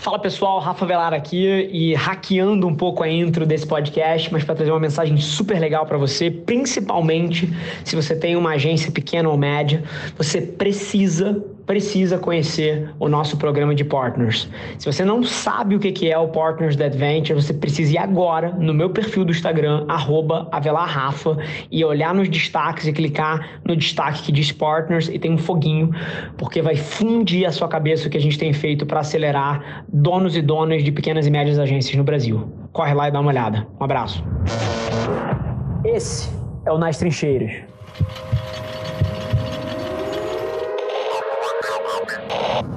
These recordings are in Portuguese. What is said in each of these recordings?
Fala pessoal, Rafa Velar aqui e hackeando um pouco a intro desse podcast, mas para trazer uma mensagem super legal para você, principalmente se você tem uma agência pequena ou média, você precisa precisa conhecer o nosso programa de partners. Se você não sabe o que é o Partners da Adventure, você precisa ir agora no meu perfil do Instagram, @avelarrafa e olhar nos destaques e clicar no destaque que diz Partners e tem um foguinho, porque vai fundir a sua cabeça o que a gente tem feito para acelerar donos e donas de pequenas e médias agências no Brasil. Corre lá e dá uma olhada. Um abraço. Esse é o Nas Trincheiras.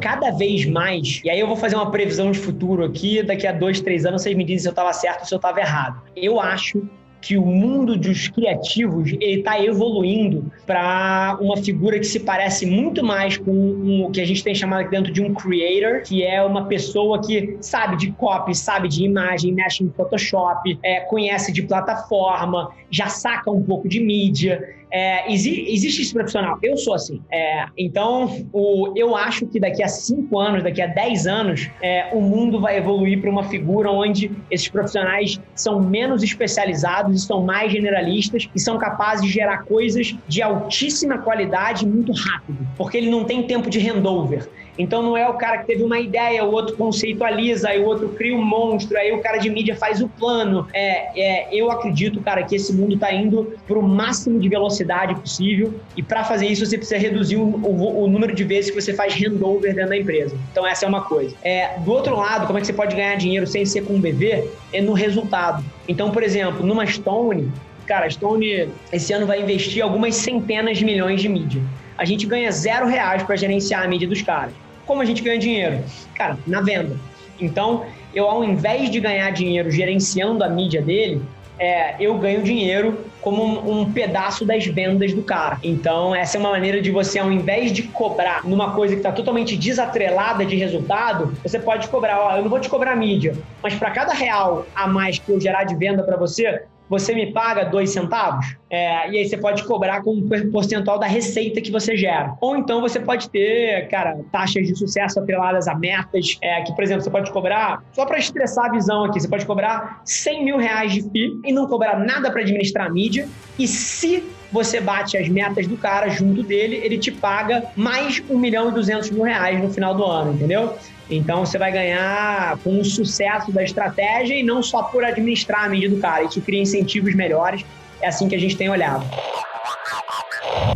Cada vez mais, e aí eu vou fazer uma previsão de futuro aqui, daqui a dois, três anos vocês me dizem se eu estava certo ou se eu estava errado. Eu acho que o mundo dos criativos está evoluindo para uma figura que se parece muito mais com o que a gente tem chamado aqui dentro de um creator, que é uma pessoa que sabe de copy, sabe de imagem, mexe em Photoshop, é, conhece de plataforma, já saca um pouco de mídia. É, exi existe esse profissional. Eu sou assim. É, então, o, eu acho que daqui a cinco anos, daqui a dez anos, é, o mundo vai evoluir para uma figura onde esses profissionais são menos especializados, estão mais generalistas e são capazes de gerar coisas de altíssima qualidade muito rápido, porque ele não tem tempo de handover. Então não é o cara que teve uma ideia, o outro conceitualiza, aí o outro cria um monstro, aí o cara de mídia faz o plano. É, é eu acredito, cara, que esse mundo está indo para o máximo de velocidade possível e para fazer isso você precisa reduzir o, o, o, número de vezes que você faz handover dentro da empresa. Então essa é uma coisa. É, do outro lado, como é que você pode ganhar dinheiro sem ser com um BV? É no resultado. Então, por exemplo, numa Stone, cara, a Stone esse ano vai investir algumas centenas de milhões de mídia. A gente ganha zero reais para gerenciar a mídia dos caras. Como a gente ganha dinheiro? Cara, na venda. Então, eu ao invés de ganhar dinheiro gerenciando a mídia dele, é, eu ganho dinheiro como um, um, pedaço das vendas do cara. Então, essa é uma maneira de você, ao invés de cobrar numa coisa que está totalmente desatrelada de resultado, você pode cobrar, ó, eu não vou te cobrar mídia, mas para cada real a mais que eu gerar de venda para você, você me paga dois centavos? É, e aí você pode cobrar com um percentual da receita que você gera. Ou então você pode ter, cara, taxas de sucesso atreladas a metas, é, que, por exemplo, você pode cobrar, só para estressar a visão aqui, você pode cobrar 100 mil reais de FII e não cobrar nada para administrar a mídia. E se você bate as metas do cara junto dele, ele te paga mais 1 milhão e 200 mil reais no final do ano, entendeu? Então você vai ganhar com o sucesso da estratégia e não só por administrar a mídia do cara. Isso cria incentivos melhores. É assim que a gente tem olhado.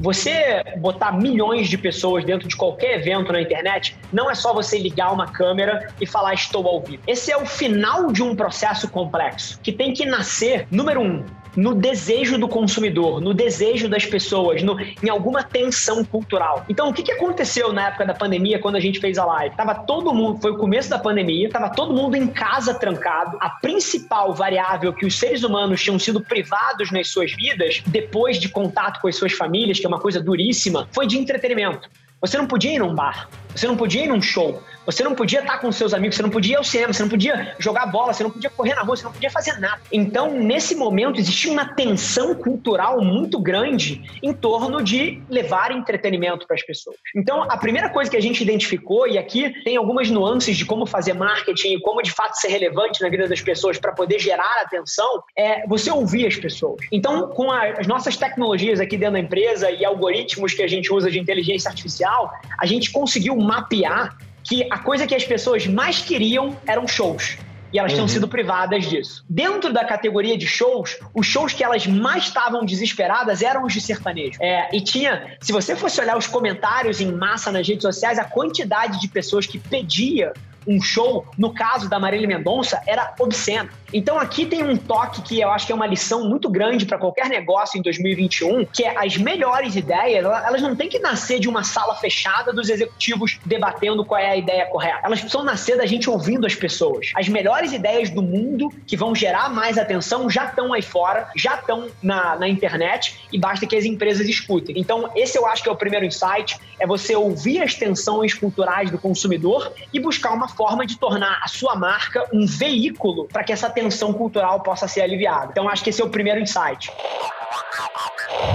Você botar milhões de pessoas dentro de qualquer evento na internet, não é só você ligar uma câmera e falar estou ao vivo. Esse é o final de um processo complexo que tem que nascer, número um, no desejo do consumidor, no desejo das pessoas, no, em alguma tensão cultural. Então, o que, que aconteceu na época da pandemia quando a gente fez a live? Tava todo mundo, foi o começo da pandemia, tava todo mundo em casa trancado. A principal variável que os seres humanos tinham sido privados nas suas vidas, depois de contato com as suas famílias, que é uma coisa duríssima, foi de entretenimento. Você não podia ir num bar, você não podia ir num show, você não podia estar com seus amigos, você não podia ir ao cinema, você não podia jogar bola, você não podia correr na rua, você não podia fazer nada. Então, nesse momento, existia uma tensão cultural muito grande em torno de levar entretenimento para as pessoas. Então, a primeira coisa que a gente identificou, e aqui tem algumas nuances de como fazer marketing e como de fato ser relevante na vida das pessoas para poder gerar atenção, é você ouvir as pessoas. Então, com as nossas tecnologias aqui dentro da empresa e algoritmos que a gente usa de inteligência artificial, a gente conseguiu mapear que a coisa que as pessoas mais queriam eram shows. E elas uhum. tinham sido privadas disso. Dentro da categoria de shows, os shows que elas mais estavam desesperadas eram os de sertanejo. É, e tinha, se você fosse olhar os comentários em massa nas redes sociais, a quantidade de pessoas que pedia um show, no caso da Marília Mendonça, era obsceno. Então aqui tem um toque que eu acho que é uma lição muito grande para qualquer negócio em 2021, que é as melhores ideias, elas não têm que nascer de uma sala fechada dos executivos debatendo qual é a ideia correta. Elas precisam nascer da gente ouvindo as pessoas. As melhores ideias do mundo que vão gerar mais atenção já estão aí fora, já estão na, na internet e basta que as empresas escutem. Então esse eu acho que é o primeiro insight, é você ouvir as tensões culturais do consumidor e buscar uma forma de tornar a sua marca um veículo para que essa tensão cultural possa ser aliviada. Então, acho que esse é o primeiro insight.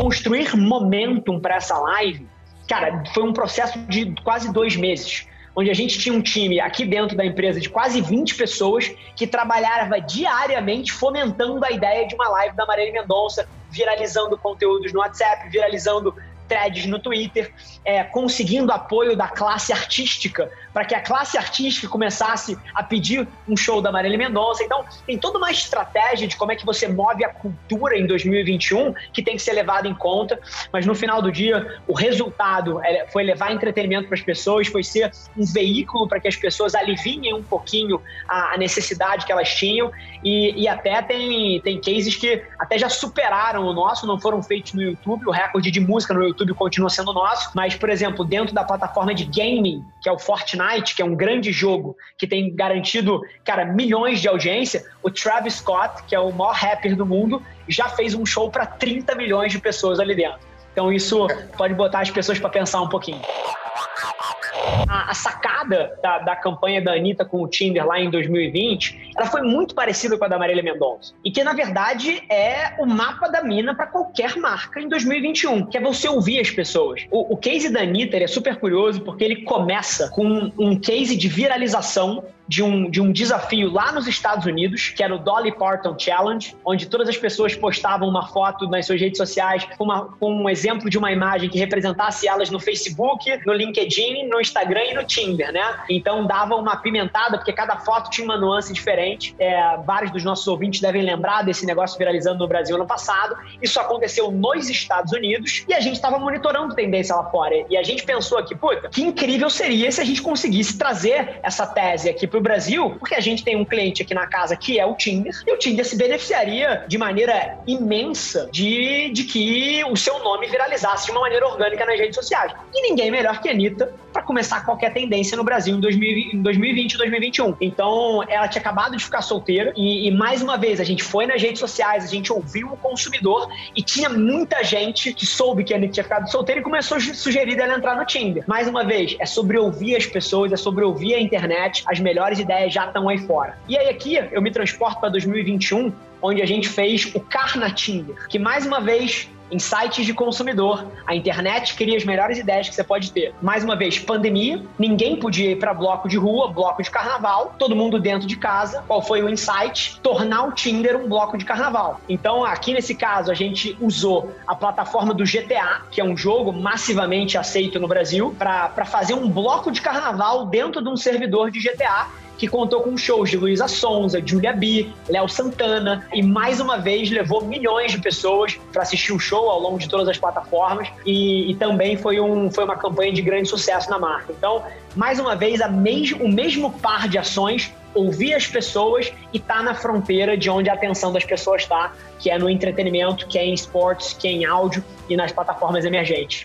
Construir momentum para essa live, cara, foi um processo de quase dois meses onde a gente tinha um time aqui dentro da empresa de quase 20 pessoas que trabalhava diariamente fomentando a ideia de uma live da Marília Mendonça, viralizando conteúdos no WhatsApp, viralizando threads no Twitter, é, conseguindo apoio da classe artística, para que a classe artística começasse a pedir um show da Marília Mendonça. Então, tem toda uma estratégia de como é que você move a cultura em 2021 que tem que ser levada em conta, mas no final do dia, o resultado é, foi levar entretenimento para as pessoas, foi ser um veículo para que as pessoas aliviem um pouquinho a, a necessidade que elas tinham e, e, até tem, tem cases que até já superaram o nosso, não foram feitos no YouTube, o recorde de música no YouTube YouTube continua sendo nosso, mas, por exemplo, dentro da plataforma de gaming, que é o Fortnite, que é um grande jogo que tem garantido, cara, milhões de audiência, o Travis Scott, que é o maior rapper do mundo, já fez um show para 30 milhões de pessoas ali dentro. Então isso pode botar as pessoas para pensar um pouquinho. A, a sacada da, da, campanha da Anitta com o Tinder lá em 2020, ela foi muito parecida com a da Marília Mendonça. E que, na verdade, é o mapa da mina para qualquer marca em 2021, que é você ouvir as pessoas. O, o case da Anitta é super curioso porque ele começa com um case de viralização de um, de um desafio lá nos Estados Unidos, que era o Dolly Parton Challenge, onde todas as pessoas postavam uma foto nas suas redes sociais com, uma, com um exemplo de uma imagem que representasse elas no Facebook, no LinkedIn, no Instagram e no Tinder, né? Então dava uma pimentada, porque cada foto tinha uma nuance diferente. É, vários dos nossos ouvintes devem lembrar desse negócio viralizando no Brasil ano passado. Isso aconteceu nos Estados Unidos e a gente estava monitorando tendência lá fora. E a gente pensou aqui, puta, que incrível seria se a gente conseguisse trazer essa tese aqui para o Brasil, porque a gente tem um cliente aqui na casa que é o Tinder, e o Tinder se beneficiaria de maneira imensa de, de que o seu nome viralizasse de uma maneira orgânica nas redes sociais. E ninguém melhor que a Anitta para começar qualquer tendência no Brasil em, 2020, em 2020 e 2021. Então, ela tinha acabado de ficar solteira e, e, mais uma vez, a gente foi nas redes sociais, a gente ouviu o consumidor e tinha muita gente que soube que a Anitta tinha ficado solteira e começou a sugerir dela entrar no Tinder. Mais uma vez, é sobre ouvir as pessoas, é sobre ouvir a internet, as melhores ideias já estão aí fora. E aí aqui eu me transporto para 2021, onde a gente fez o Carna Tinder, que mais uma vez sites de consumidor. A internet cria as melhores ideias que você pode ter. Mais uma vez, pandemia, ninguém podia ir para bloco de rua, bloco de carnaval, todo mundo dentro de casa. Qual foi o insight? Tornar o Tinder um bloco de carnaval. Então, aqui nesse caso, a gente usou a plataforma do GTA, que é um jogo massivamente aceito no Brasil, para fazer um bloco de carnaval dentro de um servidor de GTA que contou com shows de Luísa Sonza, Julia B, Léo Santana e mais uma vez levou milhões de pessoas para assistir o show ao longo de todas as plataformas e, e, também foi, um, foi uma campanha de grande sucesso na marca. Então, mais uma vez, mes o mesmo par de ações ouvir as pessoas e estar tá na fronteira de onde a atenção das pessoas está, que é no entretenimento, que é em esportes, que é em áudio e nas plataformas emergentes.